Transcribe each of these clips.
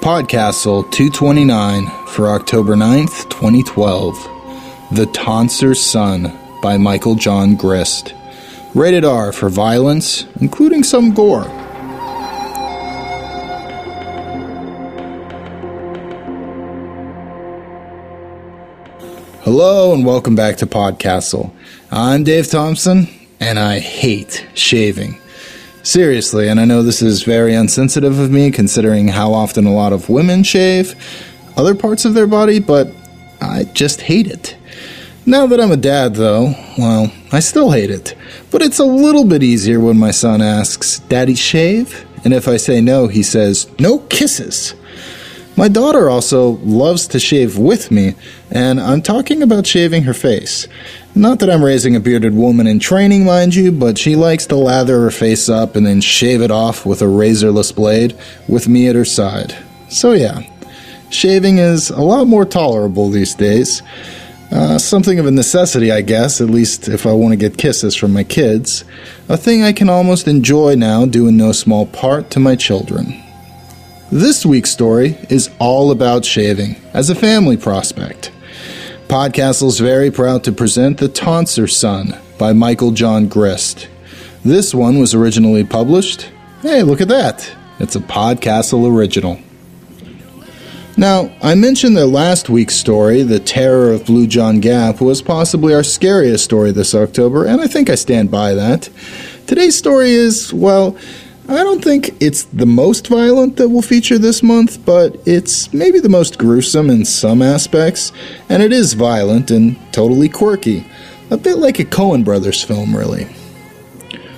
Podcastle 229 for October 9th, 2012. The Tonsor's Son by Michael John Grist. Rated R for violence, including some gore. Hello and welcome back to Podcastle. I'm Dave Thompson, and I hate shaving. Seriously, and I know this is very unsensitive of me considering how often a lot of women shave other parts of their body, but I just hate it. Now that I'm a dad, though, well, I still hate it. But it's a little bit easier when my son asks, Daddy, shave? And if I say no, he says, No kisses. My daughter also loves to shave with me, and I'm talking about shaving her face. Not that I'm raising a bearded woman in training, mind you, but she likes to lather her face up and then shave it off with a razorless blade with me at her side. So, yeah, shaving is a lot more tolerable these days. Uh, something of a necessity, I guess, at least if I want to get kisses from my kids. A thing I can almost enjoy now, due in no small part to my children. This week's story is all about shaving as a family prospect. Podcastle's very proud to present The Tonsor's Son by Michael John Grist. This one was originally published. Hey, look at that! It's a Podcastle original. Now, I mentioned that last week's story, The Terror of Blue John Gap, was possibly our scariest story this October, and I think I stand by that. Today's story is, well, I don't think it's the most violent that we'll feature this month, but it's maybe the most gruesome in some aspects, and it is violent and totally quirky. A bit like a Coen Brothers film, really.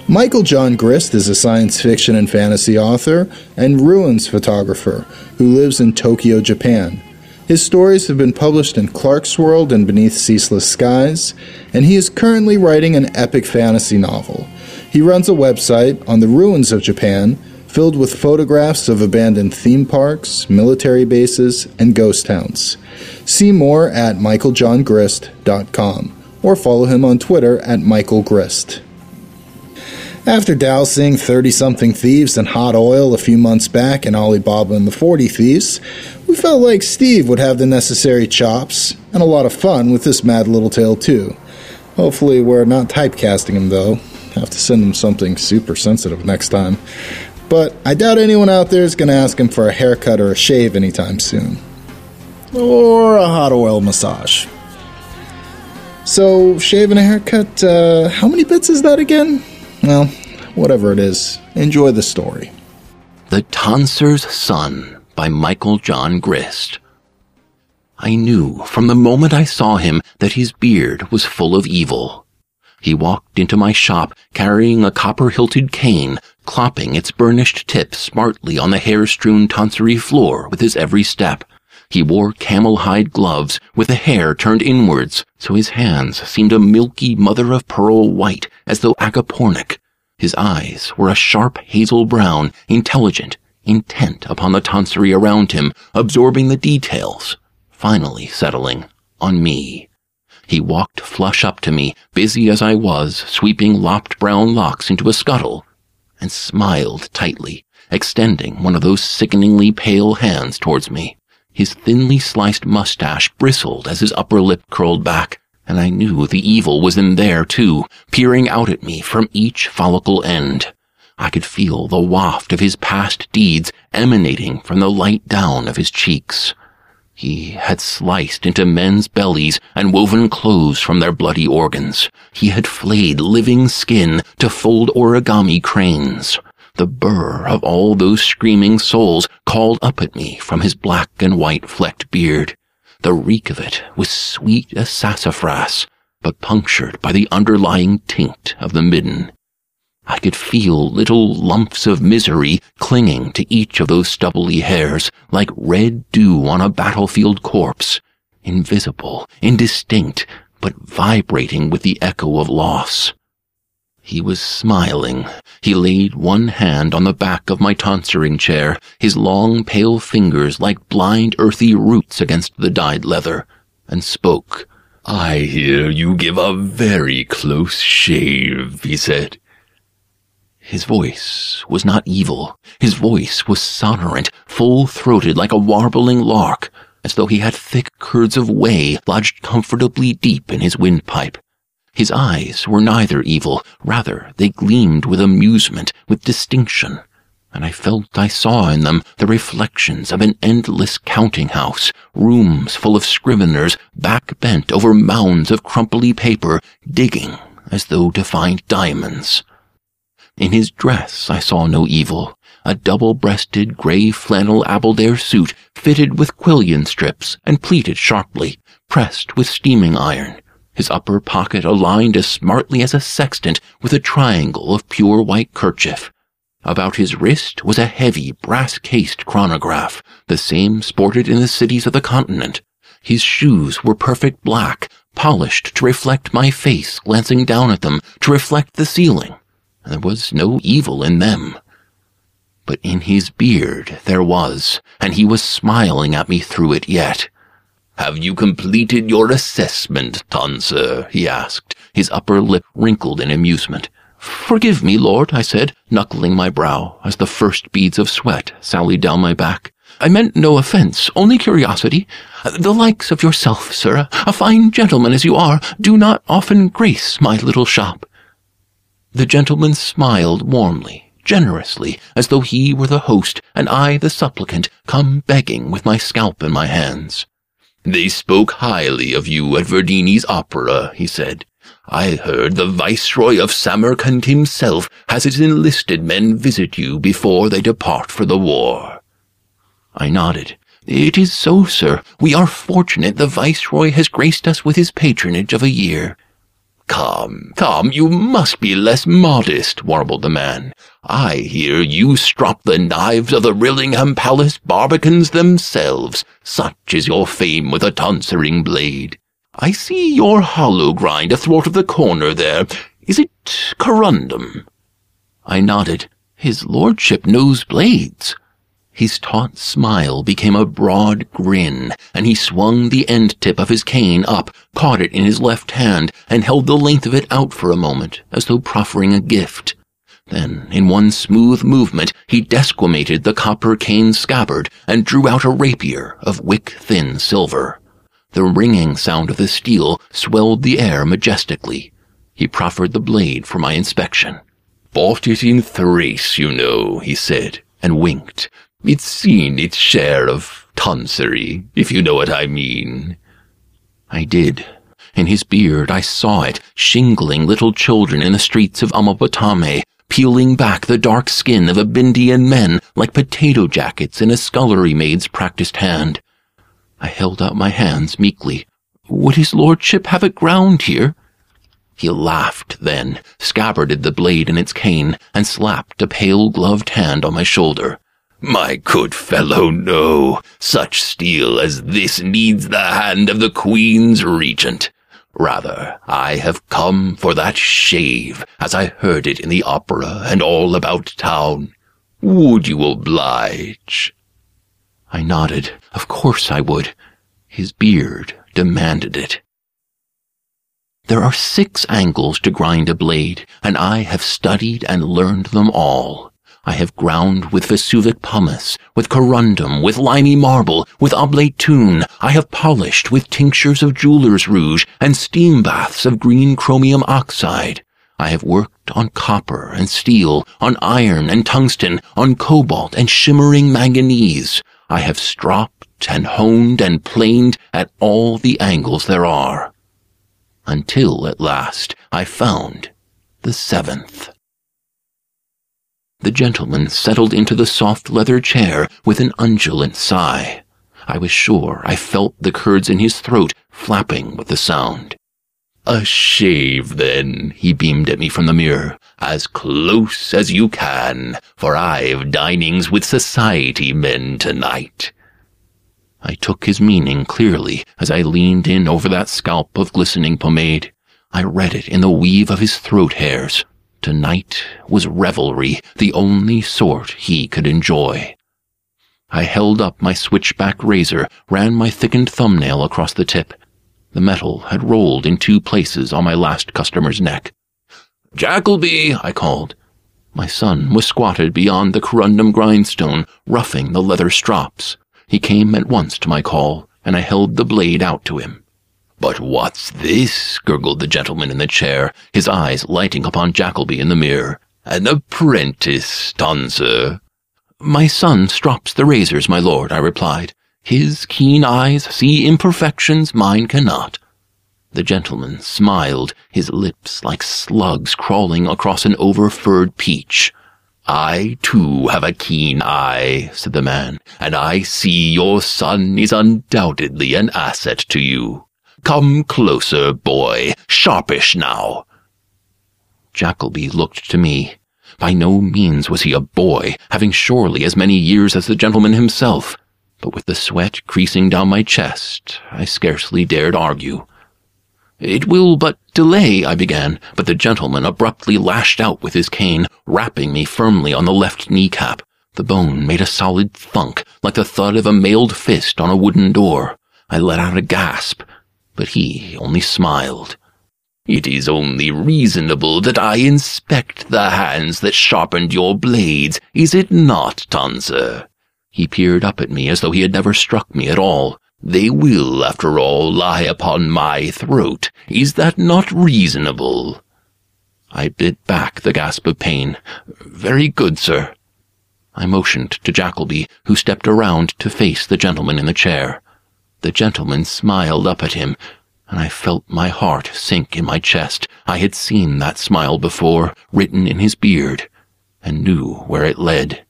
Michael John Grist is a science fiction and fantasy author and ruins photographer who lives in Tokyo, Japan. His stories have been published in Clarkesworld and Beneath Ceaseless Skies, and he is currently writing an epic fantasy novel. He runs a website on the ruins of Japan filled with photographs of abandoned theme parks, military bases, and ghost towns. See more at michaeljohngrist.com or follow him on Twitter at michaelgrist. After dousing 30 something thieves in hot oil a few months back in Alibaba and the 40 Thieves, we felt like Steve would have the necessary chops and a lot of fun with this mad little tale, too. Hopefully, we're not typecasting him, though. Have to send him something super sensitive next time. But I doubt anyone out there is going to ask him for a haircut or a shave anytime soon. Or a hot oil massage. So, shave and a haircut, uh, how many bits is that again? Well, whatever it is, enjoy the story. The Tonsor's Son by Michael John Grist. I knew from the moment I saw him that his beard was full of evil. He walked into my shop carrying a copper-hilted cane, clopping its burnished tip smartly on the hair-strewn tonsury floor with his every step. He wore camel-hide gloves with the hair turned inwards, so his hands seemed a milky mother-of-pearl white as though agapornic. His eyes were a sharp hazel brown, intelligent, intent upon the tonsury around him, absorbing the details, finally settling on me. He walked flush up to me, busy as I was, sweeping lopped brown locks into a scuttle, and smiled tightly, extending one of those sickeningly pale hands towards me. His thinly sliced mustache bristled as his upper lip curled back, and I knew the evil was in there too, peering out at me from each follicle end. I could feel the waft of his past deeds emanating from the light down of his cheeks. He had sliced into men's bellies and woven clothes from their bloody organs. He had flayed living skin to fold origami cranes. The burr of all those screaming souls called up at me from his black and white flecked beard. The reek of it was sweet as sassafras, but punctured by the underlying taint of the midden. I could feel little lumps of misery clinging to each of those stubbly hairs like red dew on a battlefield corpse, invisible, indistinct, but vibrating with the echo of loss. He was smiling. He laid one hand on the back of my tonsuring chair, his long pale fingers like blind earthy roots against the dyed leather, and spoke. I hear you give a very close shave, he said. His voice was not evil. His voice was sonorant, full-throated like a warbling lark, as though he had thick curds of whey lodged comfortably deep in his windpipe. His eyes were neither evil, rather they gleamed with amusement, with distinction, and I felt I saw in them the reflections of an endless counting house, rooms full of scriveners, back bent over mounds of crumply paper, digging as though to find diamonds. In his dress I saw no evil. A double-breasted grey flannel Aberdare suit fitted with quillion strips and pleated sharply, pressed with steaming iron. His upper pocket aligned as smartly as a sextant with a triangle of pure white kerchief. About his wrist was a heavy brass-cased chronograph, the same sported in the cities of the continent. His shoes were perfect black, polished to reflect my face glancing down at them, to reflect the ceiling. There was no evil in them. But in his beard there was, and he was smiling at me through it yet. Have you completed your assessment, Tonsor? he asked, his upper lip wrinkled in amusement. Forgive me, Lord, I said, knuckling my brow as the first beads of sweat sallied down my back. I meant no offence, only curiosity. The likes of yourself, sir, a fine gentleman as you are, do not often grace my little shop. The gentleman smiled warmly, generously, as though he were the host and I the supplicant, come begging with my scalp in my hands. They spoke highly of you at Verdini's opera, he said. I heard the Viceroy of Samarkand himself has his enlisted men visit you before they depart for the war. I nodded. It is so, sir. We are fortunate the Viceroy has graced us with his patronage of a year. Come, come, you must be less modest, warbled the man. I hear you strop the knives of the Rillingham Palace barbicans themselves. Such is your fame with a tonsuring blade. I see your hollow grind athwart of the corner there. Is it corundum? I nodded. His lordship knows blades. His taut smile became a broad grin, and he swung the end tip of his cane up, caught it in his left hand, and held the length of it out for a moment, as though proffering a gift. Then, in one smooth movement, he desquamated the copper cane scabbard and drew out a rapier of wick-thin silver. The ringing sound of the steel swelled the air majestically. He proffered the blade for my inspection. Bought it in Thrace, you know, he said, and winked, it's seen its share of tonsury, if you know what I mean. I did. In his beard I saw it, shingling little children in the streets of Amapotame, peeling back the dark skin of Abindian men like potato jackets in a scullery maid's practiced hand. I held out my hands meekly. Would his lordship have it ground here? He laughed then, scabbarded the blade in its cane, and slapped a pale gloved hand on my shoulder. My good fellow, no. Such steel as this needs the hand of the Queen's regent. Rather, I have come for that shave, as I heard it in the opera and all about town. Would you oblige? I nodded. Of course I would. His beard demanded it. There are six angles to grind a blade, and I have studied and learned them all. I have ground with Vesuvic pumice, with corundum, with limy marble, with oblate tune. I have polished with tinctures of jeweler's rouge and steam baths of green chromium oxide. I have worked on copper and steel, on iron and tungsten, on cobalt and shimmering manganese. I have stropped and honed and planed at all the angles there are. Until at last I found the seventh. The gentleman settled into the soft leather chair with an undulant sigh. I was sure I felt the curds in his throat flapping with the sound. A shave, then, he beamed at me from the mirror. As close as you can, for I've dinings with society men tonight. I took his meaning clearly as I leaned in over that scalp of glistening pomade. I read it in the weave of his throat hairs. Tonight was revelry, the only sort he could enjoy. I held up my switchback razor, ran my thickened thumbnail across the tip. The metal had rolled in two places on my last customer's neck. Jackleby, I called. My son was squatted beyond the corundum grindstone, roughing the leather strops. He came at once to my call, and I held the blade out to him. But what's this? gurgled the gentleman in the chair, his eyes lighting upon Jackleby in the mirror. An apprentice, Tonsor. My son strops the razors, my lord, I replied. His keen eyes see imperfections mine cannot. The gentleman smiled, his lips like slugs crawling across an over-furred peach. I, too, have a keen eye, said the man, and I see your son is undoubtedly an asset to you. Come closer, boy, sharpish now. Jackleby looked to me. By no means was he a boy, having surely as many years as the gentleman himself, but with the sweat creasing down my chest, I scarcely dared argue. It will but delay, I began, but the gentleman abruptly lashed out with his cane, rapping me firmly on the left kneecap. The bone made a solid thunk, like the thud of a mailed fist on a wooden door. I let out a gasp, but he only smiled. It is only reasonable that I inspect the hands that sharpened your blades, is it not, Tonsor? He peered up at me as though he had never struck me at all. They will, after all, lie upon my throat. Is that not reasonable? I bit back the gasp of pain. Very good, sir. I motioned to Jackleby, who stepped around to face the gentleman in the chair. The gentleman smiled up at him, and I felt my heart sink in my chest. I had seen that smile before, written in his beard, and knew where it led.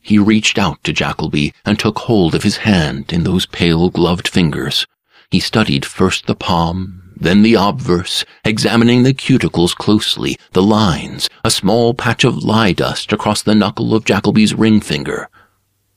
He reached out to Jackleby and took hold of his hand in those pale gloved fingers. He studied first the palm, then the obverse, examining the cuticles closely, the lines, a small patch of lye dust across the knuckle of Jackleby's ring finger.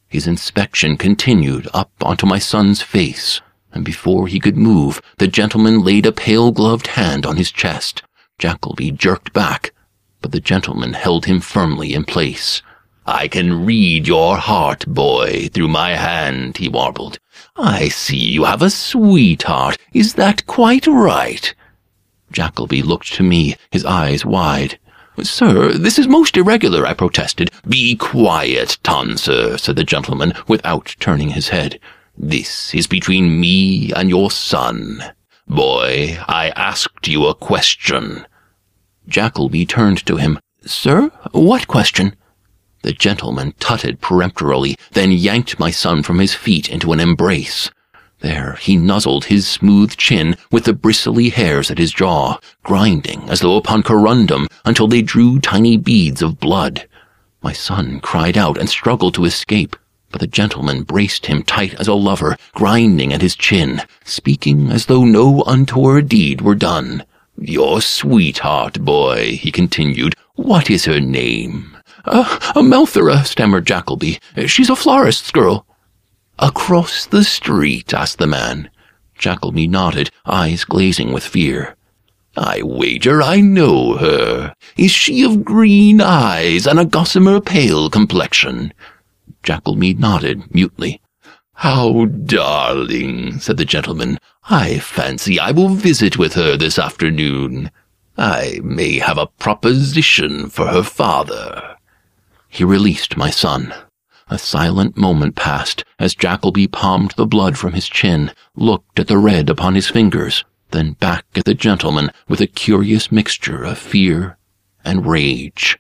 His inspection continued up onto my son's face, and before he could move, the gentleman laid a pale gloved hand on his chest. Jackleby jerked back, but the gentleman held him firmly in place. I can read your heart, boy, through my hand, he warbled. I see you have a sweetheart. Is that quite right? Jackleby looked to me, his eyes wide. Sir, this is most irregular, I protested. Be quiet, Tonsor, said the gentleman, without turning his head. This is between me and your son. Boy, I asked you a question. Jackleby turned to him. Sir, what question? The gentleman tutted peremptorily, then yanked my son from his feet into an embrace. There he nuzzled his smooth chin with the bristly hairs at his jaw, grinding as though upon corundum until they drew tiny beads of blood. My son cried out and struggled to escape, but the gentleman braced him tight as a lover, grinding at his chin, speaking as though no untoward deed were done. Your sweetheart, boy, he continued. What is her name? Uh, a Melthera, stammered Jackleby. She's a florist's girl. Across the street? asked the man. Jackleby nodded, eyes glazing with fear. I wager I know her. Is she of green eyes and a gossamer pale complexion? Jackleby nodded mutely. How darling, said the gentleman. I fancy I will visit with her this afternoon. I may have a proposition for her father. He released my son. A silent moment passed as Jackleby palmed the blood from his chin, looked at the red upon his fingers, then back at the gentleman with a curious mixture of fear and rage.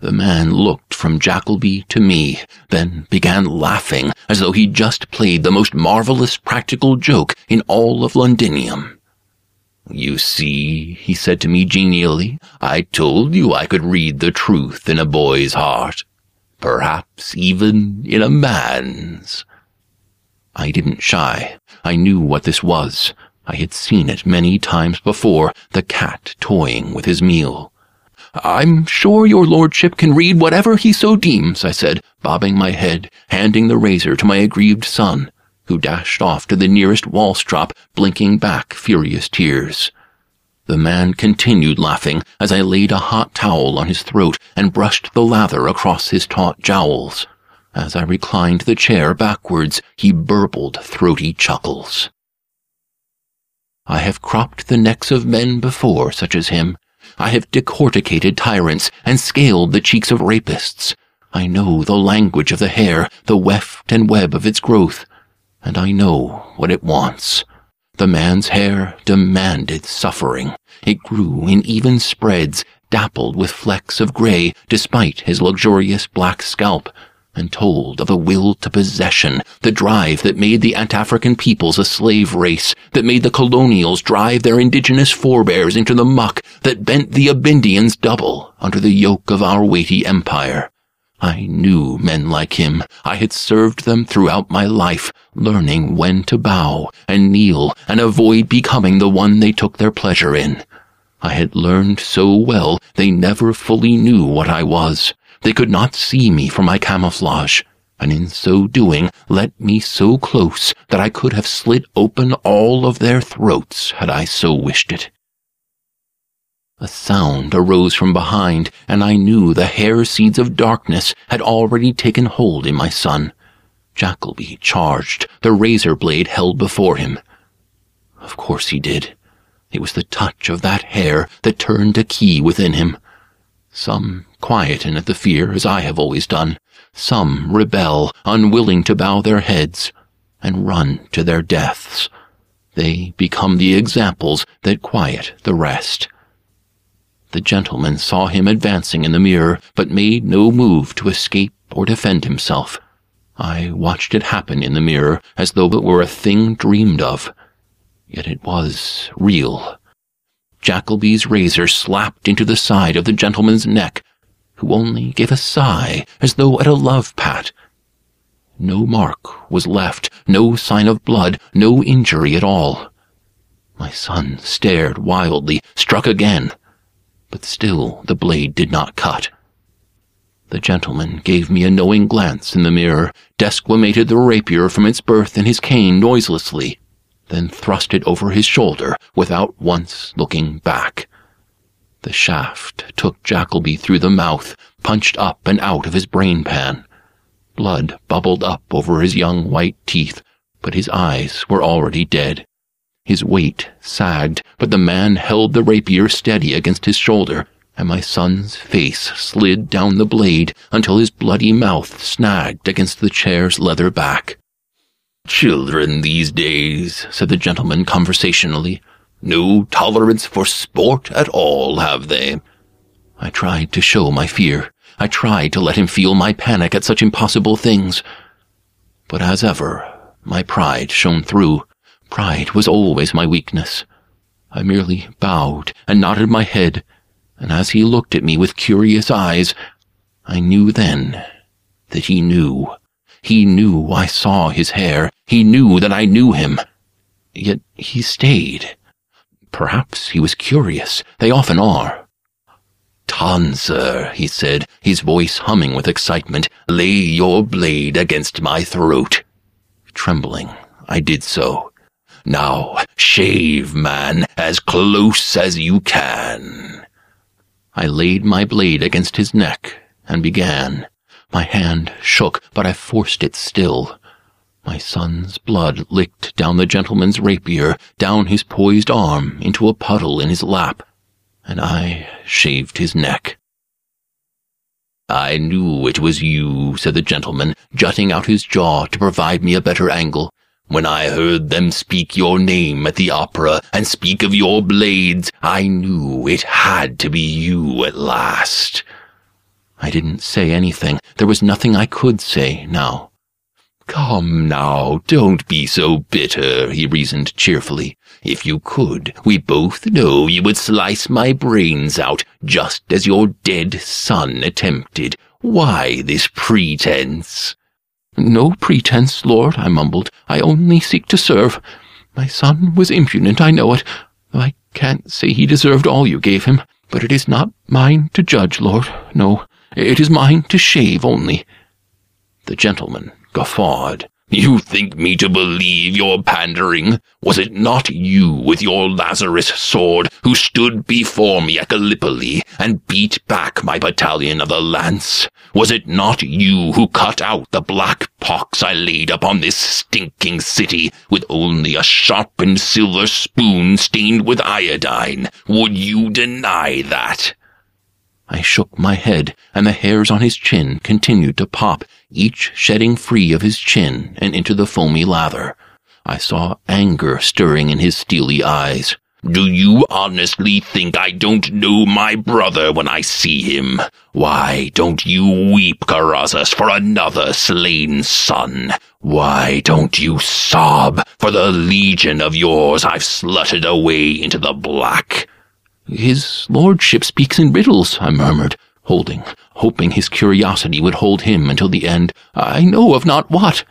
The man looked from Jackleby to me, then began laughing as though he'd just played the most marvelous practical joke in all of Londinium. You see, he said to me genially, I told you I could read the truth in a boy's heart. Perhaps even in a man's. I didn't shy. I knew what this was. I had seen it many times before, the cat toying with his meal. I'm sure your lordship can read whatever he so deems, I said, bobbing my head, handing the razor to my aggrieved son who dashed off to the nearest wall strop, blinking back furious tears. The man continued laughing as I laid a hot towel on his throat and brushed the lather across his taut jowls. As I reclined the chair backwards, he burbled throaty chuckles. I have cropped the necks of men before, such as him, I have decorticated tyrants and scaled the cheeks of rapists. I know the language of the hair, the weft and web of its growth, and I know what it wants. The man's hair demanded suffering. It grew in even spreads, dappled with flecks of gray despite his luxurious black scalp, and told of a will to possession, the drive that made the Ant-African peoples a slave race, that made the colonials drive their indigenous forebears into the muck, that bent the Abindians double under the yoke of our weighty empire. I knew men like him. I had served them throughout my life, learning when to bow and kneel and avoid becoming the one they took their pleasure in. I had learned so well they never fully knew what I was. They could not see me for my camouflage, and in so doing let me so close that I could have slit open all of their throats had I so wished it. A sound arose from behind, and I knew the hair seeds of darkness had already taken hold in my son. Jackleby charged, the razor blade held before him. Of course he did. It was the touch of that hair that turned a key within him. Some quieten at the fear, as I have always done. Some rebel, unwilling to bow their heads, and run to their deaths. They become the examples that quiet the rest. The gentleman saw him advancing in the mirror, but made no move to escape or defend himself. I watched it happen in the mirror as though it were a thing dreamed of. Yet it was real. Jackleby's razor slapped into the side of the gentleman's neck, who only gave a sigh as though at a love pat. No mark was left, no sign of blood, no injury at all. My son stared wildly, struck again, but still the blade did not cut. The gentleman gave me a knowing glance in the mirror, desquamated the rapier from its berth in his cane noiselessly, then thrust it over his shoulder without once looking back. The shaft took Jackleby through the mouth, punched up and out of his brain pan. Blood bubbled up over his young white teeth, but his eyes were already dead. His weight sagged, but the man held the rapier steady against his shoulder, and my son's face slid down the blade until his bloody mouth snagged against the chair's leather back. Children these days, said the gentleman conversationally, no tolerance for sport at all, have they? I tried to show my fear. I tried to let him feel my panic at such impossible things. But as ever, my pride shone through. Pride was always my weakness. I merely bowed and nodded my head, and as he looked at me with curious eyes, I knew then that he knew. He knew I saw his hair. He knew that I knew him. Yet he stayed. Perhaps he was curious. They often are. Tonsor, he said, his voice humming with excitement, lay your blade against my throat. Trembling, I did so. Now, shave, man, as close as you can. I laid my blade against his neck and began. My hand shook, but I forced it still. My son's blood licked down the gentleman's rapier, down his poised arm, into a puddle in his lap, and I shaved his neck. I knew it was you, said the gentleman, jutting out his jaw to provide me a better angle. When I heard them speak your name at the opera and speak of your blades, I knew it had to be you at last. I didn't say anything. There was nothing I could say now. Come now, don't be so bitter, he reasoned cheerfully. If you could, we both know you would slice my brains out, just as your dead son attempted. Why this pretense? No pretense, Lord, I mumbled. I only seek to serve. My son was impudent, I know it. I can't say he deserved all you gave him, but it is not mine to judge, Lord. No, it is mine to shave only. The gentleman guffawed, You think me to believe your pandering? Was it not you with your Lazarus sword who stood before me at Gallipoli and beat back my battalion of the lance? Was it not you who cut out the black pox I laid upon this stinking city with only a sharpened silver spoon stained with iodine? Would you deny that? I shook my head, and the hairs on his chin continued to pop, each shedding free of his chin and into the foamy lather. I saw anger stirring in his steely eyes. Do you honestly think I don't know my brother when I see him? Why don't you weep, Karasis, for another slain son? Why don't you sob for the legion of yours I've slutted away into the black? His lordship speaks in riddles, I murmured, holding, hoping his curiosity would hold him until the end. I know of not what.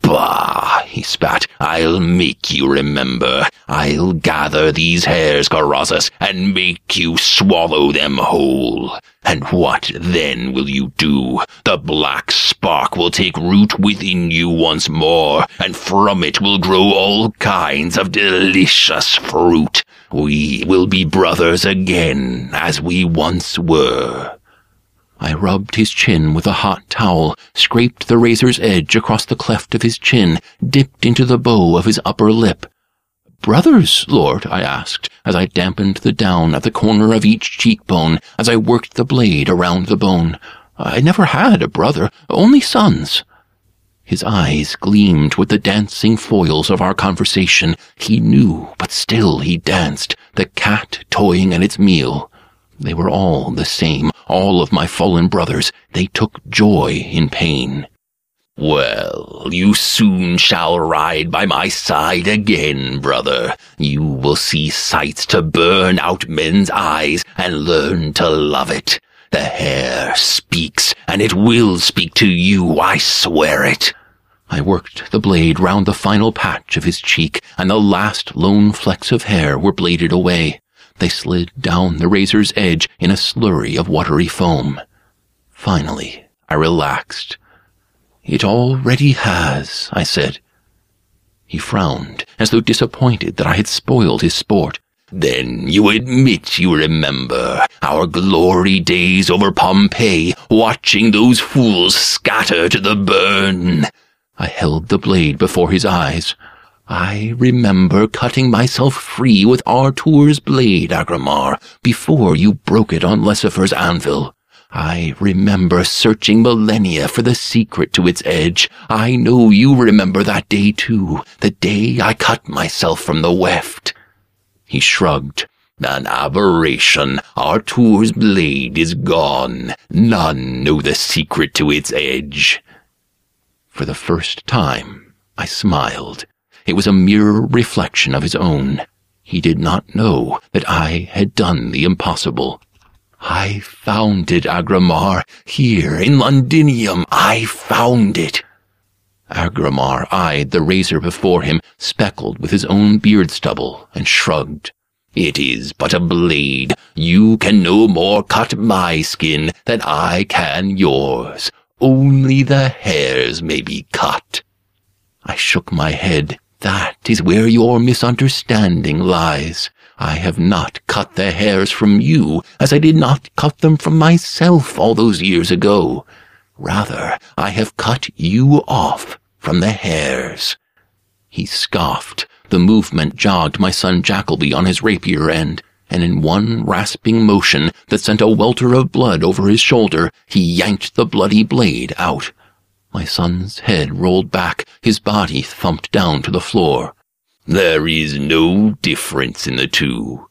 Bah, he spat. I'll make you remember. I'll gather these hairs, Karasis, and make you swallow them whole. And what then will you do? The black spark will take root within you once more, and from it will grow all kinds of delicious fruit. We will be brothers again, as we once were. I rubbed his chin with a hot towel, scraped the razor's edge across the cleft of his chin, dipped into the bow of his upper lip. Brothers, Lord? I asked, as I dampened the down at the corner of each cheekbone, as I worked the blade around the bone. I never had a brother, only sons. His eyes gleamed with the dancing foils of our conversation. He knew, but still he danced, the cat toying at its meal. They were all the same, all of my fallen brothers. They took joy in pain. Well, you soon shall ride by my side again, brother. You will see sights to burn out men's eyes and learn to love it. The hair speaks, and it will speak to you, I swear it. I worked the blade round the final patch of his cheek, and the last lone flecks of hair were bladed away. They slid down the razor's edge in a slurry of watery foam. Finally, I relaxed. It already has, I said. He frowned, as though disappointed that I had spoiled his sport. Then you admit you remember our glory days over Pompeii, watching those fools scatter to the burn. I held the blade before his eyes. I remember cutting myself free with Artur's blade, Agramar, before you broke it on Lucifer's anvil. I remember searching millennia for the secret to its edge. I know you remember that day too, the day I cut myself from the weft. He shrugged. An aberration. Artur's blade is gone. None know the secret to its edge. For the first time, I smiled. It was a mirror reflection of his own. He did not know that I had done the impossible. I found it, Agramar. Here, in Londinium, I found it. Agramar eyed the razor before him, speckled with his own beard stubble, and shrugged. It is but a blade. You can no more cut my skin than I can yours. Only the hairs may be cut. I shook my head. That is where your misunderstanding lies. I have not cut the hairs from you, as I did not cut them from myself all those years ago. Rather, I have cut you off from the hairs. He scoffed. The movement jogged my son Jackleby on his rapier end, and in one rasping motion that sent a welter of blood over his shoulder, he yanked the bloody blade out. My son's head rolled back, his body thumped down to the floor. There is no difference in the two.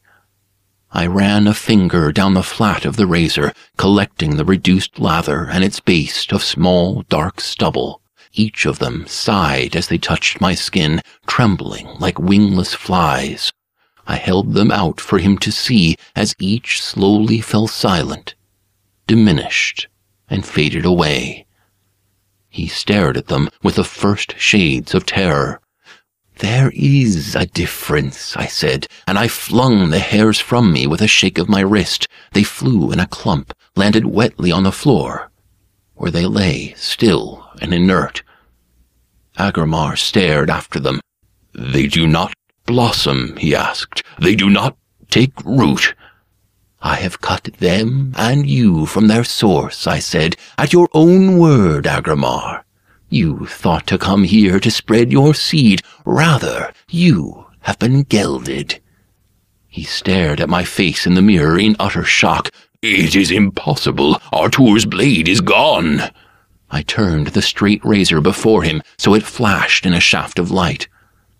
I ran a finger down the flat of the razor, collecting the reduced lather and its base of small, dark stubble. Each of them sighed as they touched my skin, trembling like wingless flies. I held them out for him to see as each slowly fell silent, diminished, and faded away. He stared at them with the first shades of terror. There is a difference, I said, and I flung the hairs from me with a shake of my wrist. They flew in a clump, landed wetly on the floor, where they lay, still and inert. Agramar stared after them. They do not blossom, he asked. They do not take root. I have cut them and you from their source, I said, at your own word, Agramar. You thought to come here to spread your seed. Rather, you have been gelded. He stared at my face in the mirror in utter shock. It is impossible. Artur's blade is gone. I turned the straight razor before him so it flashed in a shaft of light.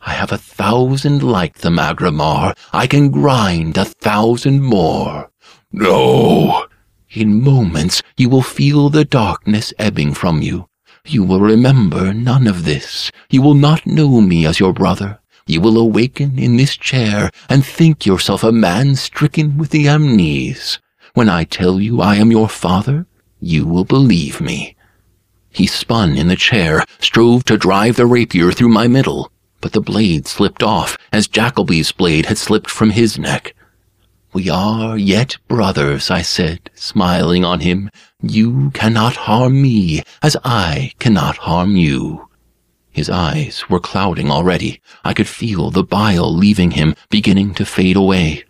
I have a thousand like them, Agramar. I can grind a thousand more. No! In moments you will feel the darkness ebbing from you. You will remember none of this. You will not know me as your brother. You will awaken in this chair and think yourself a man stricken with the amnese. When I tell you I am your father, you will believe me. He spun in the chair, strove to drive the rapier through my middle, but the blade slipped off as Jackleby's blade had slipped from his neck. We are yet brothers, I said, smiling on him. You cannot harm me, as I cannot harm you. His eyes were clouding already. I could feel the bile leaving him, beginning to fade away.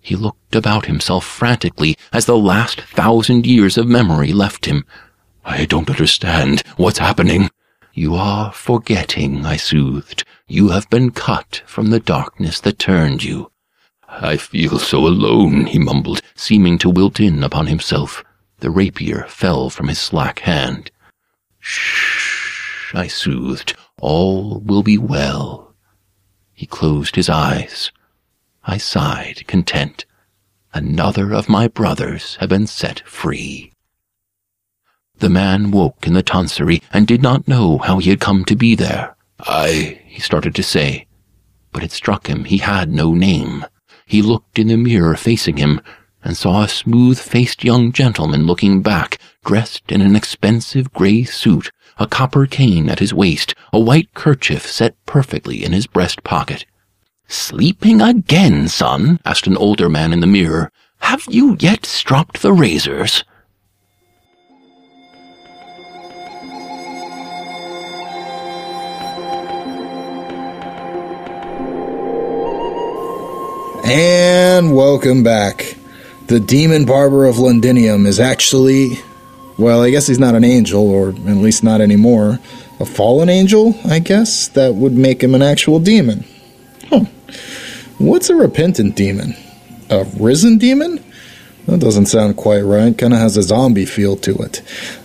He looked about himself frantically as the last thousand years of memory left him. I don't understand what's happening. You are forgetting, I soothed. You have been cut from the darkness that turned you. I feel so alone, he mumbled, seeming to wilt in upon himself. The rapier fell from his slack hand. Shh, I soothed. All will be well. He closed his eyes. I sighed, content. Another of my brothers had been set free. The man woke in the tonsury and did not know how he had come to be there. I, he started to say, but it struck him he had no name. He looked in the mirror facing him and saw a smooth-faced young gentleman looking back, dressed in an expensive grey suit, a copper cane at his waist, a white kerchief set perfectly in his breast pocket. Sleeping again, son? asked an older man in the mirror. Have you yet stropped the razors? And welcome back. The demon barber of Londinium is actually, well, I guess he's not an angel, or at least not anymore. A fallen angel, I guess? That would make him an actual demon. Huh. What's a repentant demon? A risen demon? That doesn't sound quite right. Kind of has a zombie feel to it.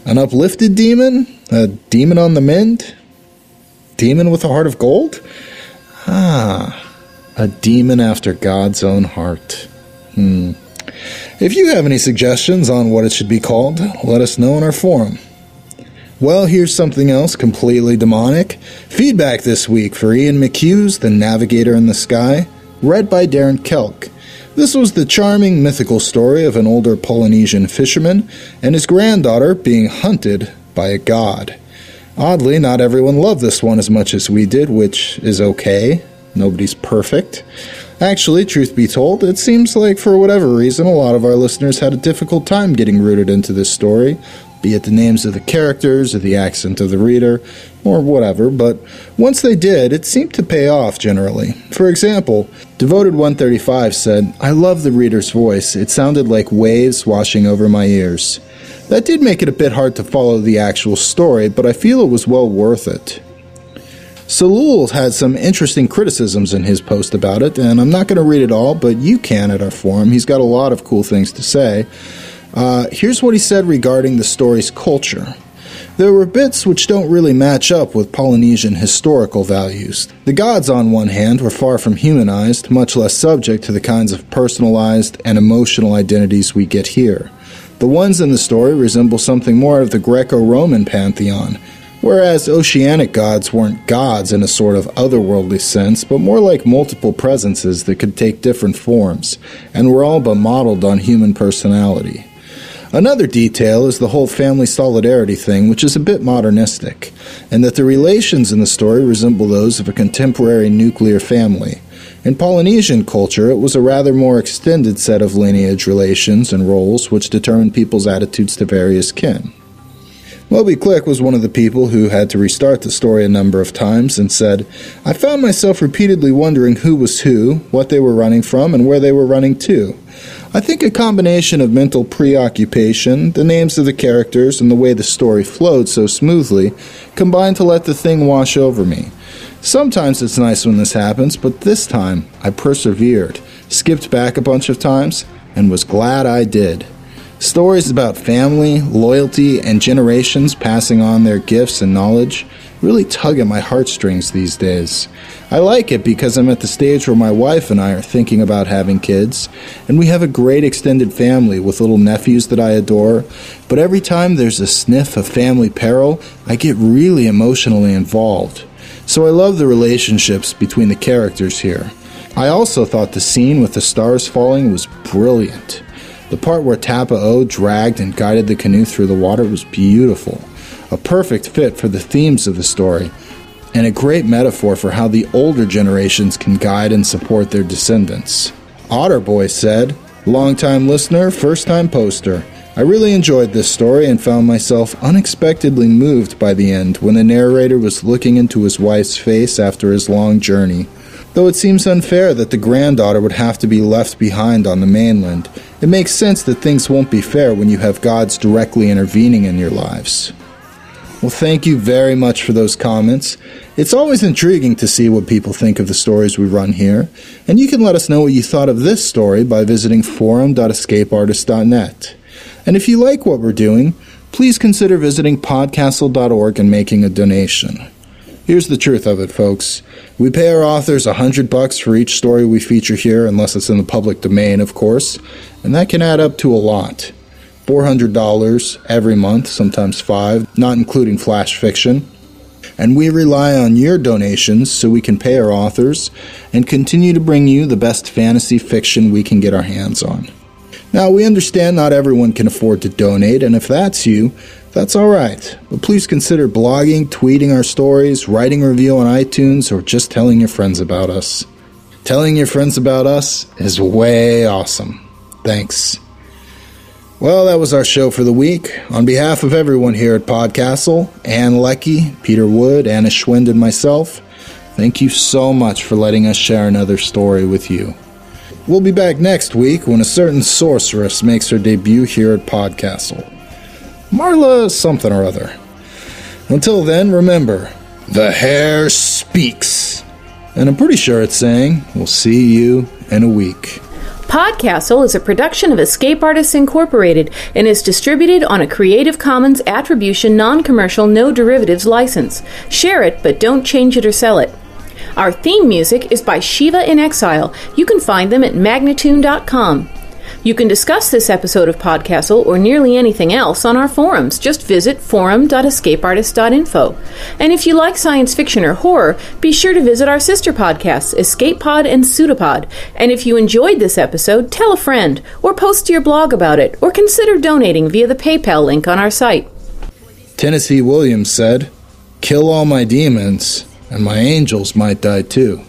An uplifted demon? A demon on the mend? Demon with a heart of gold? Ah. A demon after God's own heart. Hmm. If you have any suggestions on what it should be called, let us know in our forum. Well, here's something else completely demonic. Feedback this week for Ian McHugh's The Navigator in the Sky, read by Darren Kelk. This was the charming mythical story of an older Polynesian fisherman and his granddaughter being hunted by a god. Oddly, not everyone loved this one as much as we did, which is okay. Nobody's perfect. Actually, truth be told, it seems like for whatever reason, a lot of our listeners had a difficult time getting rooted into this story, be it the names of the characters or the accent of the reader, or whatever, but once they did, it seemed to pay off generally. For example, Devoted 135 said, I love the reader's voice. It sounded like waves washing over my ears. That did make it a bit hard to follow the actual story, but I feel it was well worth it. Salul had some interesting criticisms in his post about it, and I'm not going to read it all, but you can at our forum. He's got a lot of cool things to say. Uh, here's what he said regarding the story's culture. There were bits which don't really match up with Polynesian historical values. The gods, on one hand, were far from humanized, much less subject to the kinds of personalized and emotional identities we get here. The ones in the story resemble something more of the Greco Roman pantheon, Whereas oceanic gods weren't gods in a sort of otherworldly sense, but more like multiple presences that could take different forms, and were all but modeled on human personality. Another detail is the whole family solidarity thing, which is a bit modernistic, and that the relations in the story resemble those of a contemporary nuclear family. In Polynesian culture, it was a rather more extended set of lineage relations and roles which determined people's attitudes to various kin. Moby Click was one of the people who had to restart the story a number of times and said, I found myself repeatedly wondering who was who, what they were running from, and where they were running to. I think a combination of mental preoccupation, the names of the characters, and the way the story flowed so smoothly combined to let the thing wash over me. Sometimes it's nice when this happens, but this time I persevered, skipped back a bunch of times, and was glad I did. Stories about family, loyalty, and generations passing on their gifts and knowledge really tug at my heartstrings these days. I like it because I'm at the stage where my wife and I are thinking about having kids, and we have a great extended family with little nephews that I adore. But every time there's a sniff of family peril, I get really emotionally involved. So I love the relationships between the characters here. I also thought the scene with the stars falling was brilliant. The part where Tapa O dragged and guided the canoe through the water was beautiful, a perfect fit for the themes of the story, and a great metaphor for how the older generations can guide and support their descendants. Otterboy said, Longtime listener, first time poster. I really enjoyed this story and found myself unexpectedly moved by the end when the narrator was looking into his wife's face after his long journey. Though it seems unfair that the granddaughter would have to be left behind on the mainland, it makes sense that things won't be fair when you have gods directly intervening in your lives. Well, thank you very much for those comments. It's always intriguing to see what people think of the stories we run here, and you can let us know what you thought of this story by visiting forum.escapeartist.net. And if you like what we're doing, please consider visiting podcastle.org and making a donation. Here's the truth of it, folks. We pay our authors a hundred bucks for each story we feature here, unless it's in the public domain, of course, and that can add up to a lot. $400 every month, sometimes five, not including flash fiction. And we rely on your donations so we can pay our authors and continue to bring you the best fantasy fiction we can get our hands on. Now, we understand not everyone can afford to donate, and if that's you, that's all right. But please consider blogging, tweeting our stories, writing a review on iTunes, or just telling your friends about us. Telling your friends about us is way awesome. Thanks. Well, that was our show for the week. On behalf of everyone here at Podcastle, Ann Leckie, Peter Wood, Anna Schwind, and myself, thank you so much for letting us share another story with you. We'll be back next week when a certain sorceress makes her debut here at Podcastle. Marla something or other. Until then, remember, the hair speaks. And I'm pretty sure it's saying, we'll see you in a week. Podcastle is a production of Escape Artists Incorporated and is distributed on a Creative Commons Attribution Non Commercial No Derivatives license. Share it, but don't change it or sell it. Our theme music is by Shiva in Exile. You can find them at magnatune.com. You can discuss this episode of Podcastle or nearly anything else on our forums. Just visit forum.escapeartist.info. And if you like science fiction or horror, be sure to visit our sister podcasts, Escape Pod and Pseudopod. And if you enjoyed this episode, tell a friend, or post to your blog about it, or consider donating via the PayPal link on our site. Tennessee Williams said, Kill all my demons, and my angels might die too.